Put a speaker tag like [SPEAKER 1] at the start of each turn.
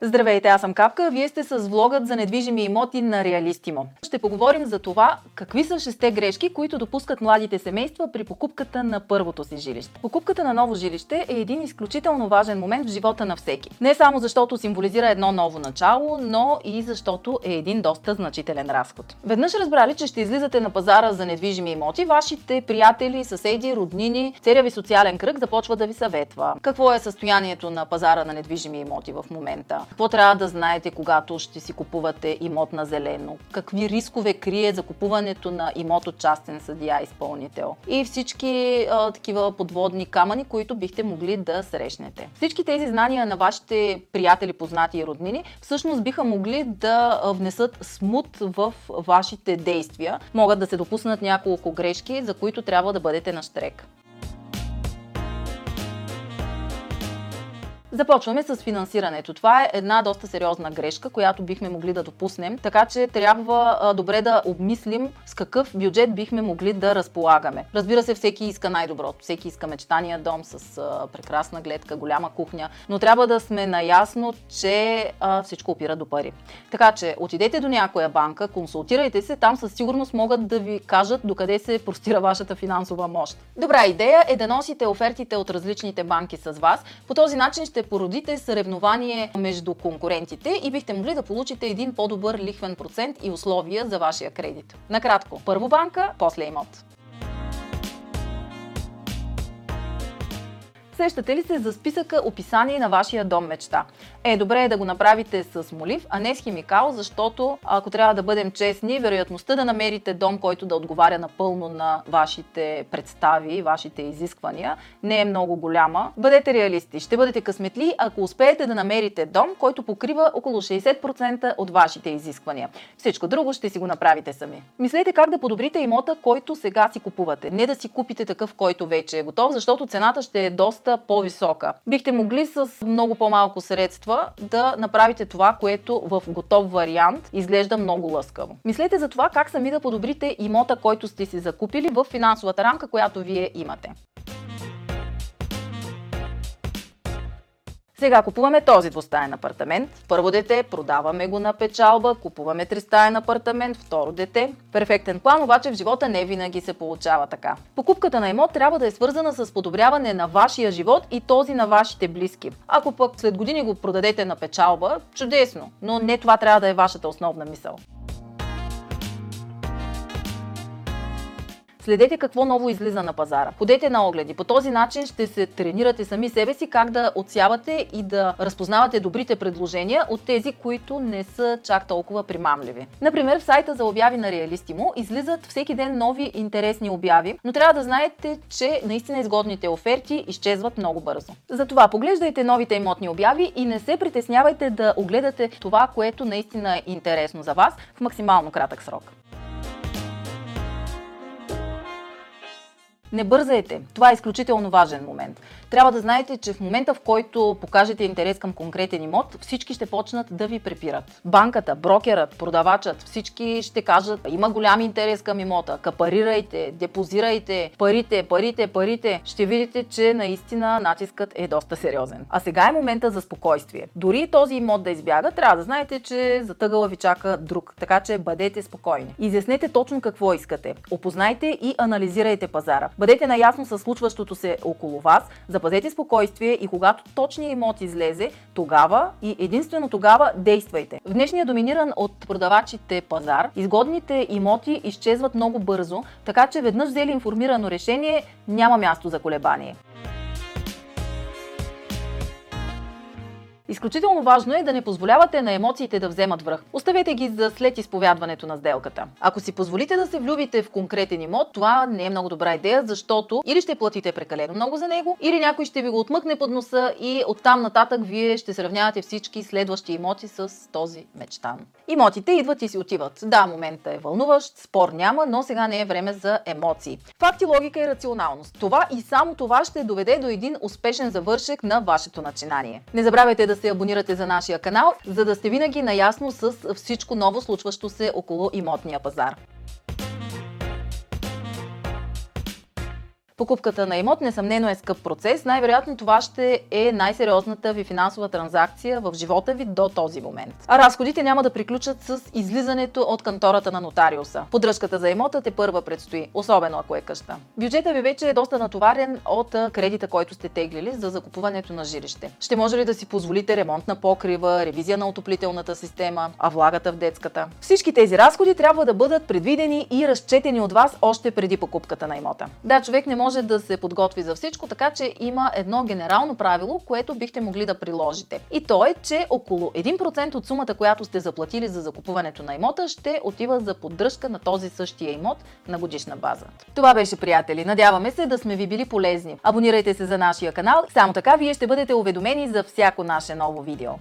[SPEAKER 1] Здравейте, аз съм Капка, вие сте с влогът за недвижими имоти на Реалистимо. Ще поговорим за това какви са шесте грешки, които допускат младите семейства при покупката на първото си жилище. Покупката на ново жилище е един изключително важен момент в живота на всеки. Не само защото символизира едно ново начало, но и защото е един доста значителен разход. Веднъж разбрали, че ще излизате на пазара за недвижими имоти, вашите приятели, съседи, роднини, целият ви социален кръг започва да ви съветва. Какво е състоянието на пазара на недвижими имоти в момента? Какво трябва да знаете, когато ще си купувате имот на зелено? Какви рискове крие за купуването на имот от частен съдия изпълнител? И всички а, такива подводни камъни, които бихте могли да срещнете. Всички тези знания на вашите приятели, познати и роднини всъщност биха могли да внесат смут в вашите действия. Могат да се допуснат няколко грешки, за които трябва да бъдете на штрек. Започваме с финансирането. Това е една доста сериозна грешка, която бихме могли да допуснем, така че трябва а, добре да обмислим с какъв бюджет бихме могли да разполагаме. Разбира се, всеки иска най-доброто, всеки иска мечтания дом с а, прекрасна гледка, голяма кухня, но трябва да сме наясно, че а, всичко опира до пари. Така че отидете до някоя банка, консултирайте се, там със сигурност могат да ви кажат докъде се простира вашата финансова мощ. Добра идея е да носите офертите от различните банки с вас. По този начин ще породите съревнование между конкурентите и бихте могли да получите един по-добър лихвен процент и условия за вашия кредит. Накратко, първо банка, после имот. Сещате ли се за списъка описание на вашия дом мечта? Е, добре е да го направите с молив, а не с химикал, защото ако трябва да бъдем честни, вероятността да намерите дом, който да отговаря напълно на вашите представи, вашите изисквания, не е много голяма. Бъдете реалисти. Ще бъдете късметли, ако успеете да намерите дом, който покрива около 60% от вашите изисквания. Всичко друго ще си го направите сами. Мислете как да подобрите имота, който сега си купувате. Не да си купите такъв, който вече е готов, защото цената ще е доста доста по-висока. Бихте могли с много по-малко средства да направите това, което в готов вариант изглежда много лъскаво. Мислете за това как сами да подобрите имота, който сте си закупили в финансовата рамка, която вие имате. Сега купуваме този двустаен апартамент. Първо дете, продаваме го на печалба, купуваме тристаен апартамент, второ дете. Перфектен план, обаче в живота не винаги се получава така. Покупката на имот трябва да е свързана с подобряване на вашия живот и този на вашите близки. Ако пък след години го продадете на печалба, чудесно, но не това трябва да е вашата основна мисъл. Следете какво ново излиза на пазара. Ходете на огледи. По този начин ще се тренирате сами себе си как да отсявате и да разпознавате добрите предложения от тези, които не са чак толкова примамливи. Например, в сайта за обяви на Реалистимо излизат всеки ден нови интересни обяви, но трябва да знаете, че наистина изгодните оферти изчезват много бързо. Затова поглеждайте новите имотни обяви и не се притеснявайте да огледате това, което наистина е интересно за вас в максимално кратък срок. Не бързайте. Това е изключително важен момент. Трябва да знаете, че в момента в който покажете интерес към конкретен имот, всички ще почнат да ви препират. Банката, брокерът, продавачът, всички ще кажат, има голям интерес към имота, капарирайте, депозирайте, парите, парите, парите. Ще видите, че наистина натискът е доста сериозен. А сега е момента за спокойствие. Дори този имот да избяга, трябва да знаете, че за тъгъла ви чака друг. Така че бъдете спокойни. Изяснете точно какво искате. Опознайте и анализирайте пазара. Бъдете наясно с случващото се около вас, запазете спокойствие и когато точният имот излезе, тогава и единствено тогава действайте. В днешния доминиран от продавачите пазар, изгодните имоти изчезват много бързо, така че веднъж взели информирано решение, няма място за колебание. Изключително важно е да не позволявате на емоциите да вземат връх. Оставете ги за след изповядването на сделката. Ако си позволите да се влюбите в конкретен имот, това не е много добра идея, защото или ще платите прекалено много за него, или някой ще ви го отмъкне под носа и оттам нататък вие ще сравнявате всички следващи имоти с този мечтан. Имотите идват и си отиват. Да, момента е вълнуващ, спор няма, но сега не е време за емоции. Факти, логика и рационалност. Това и само това ще доведе до един успешен завършек на вашето начинание. Не забравяйте да се абонирате за нашия канал, за да сте винаги наясно с всичко ново случващо се около имотния пазар. Покупката на имот несъмнено е скъп процес. Най-вероятно това ще е най-сериозната ви финансова транзакция в живота ви до този момент. А разходите няма да приключат с излизането от кантората на нотариуса. Поддръжката за имота те първа предстои, особено ако е къща. Бюджета ви вече е доста натоварен от кредита, който сте теглили за закупуването на жилище. Ще може ли да си позволите ремонт на покрива, ревизия на отоплителната система, а влагата в детската? Всички тези разходи трябва да бъдат предвидени и разчетени от вас още преди покупката на имота. Да, човек не може да се подготви за всичко, така че има едно генерално правило, което бихте могли да приложите. И то е, че около 1% от сумата, която сте заплатили за закупуването на имота, ще отива за поддръжка на този същия имот на годишна база. Това беше, приятели. Надяваме се да сме ви били полезни. Абонирайте се за нашия канал, само така вие ще бъдете уведомени за всяко наше ново видео.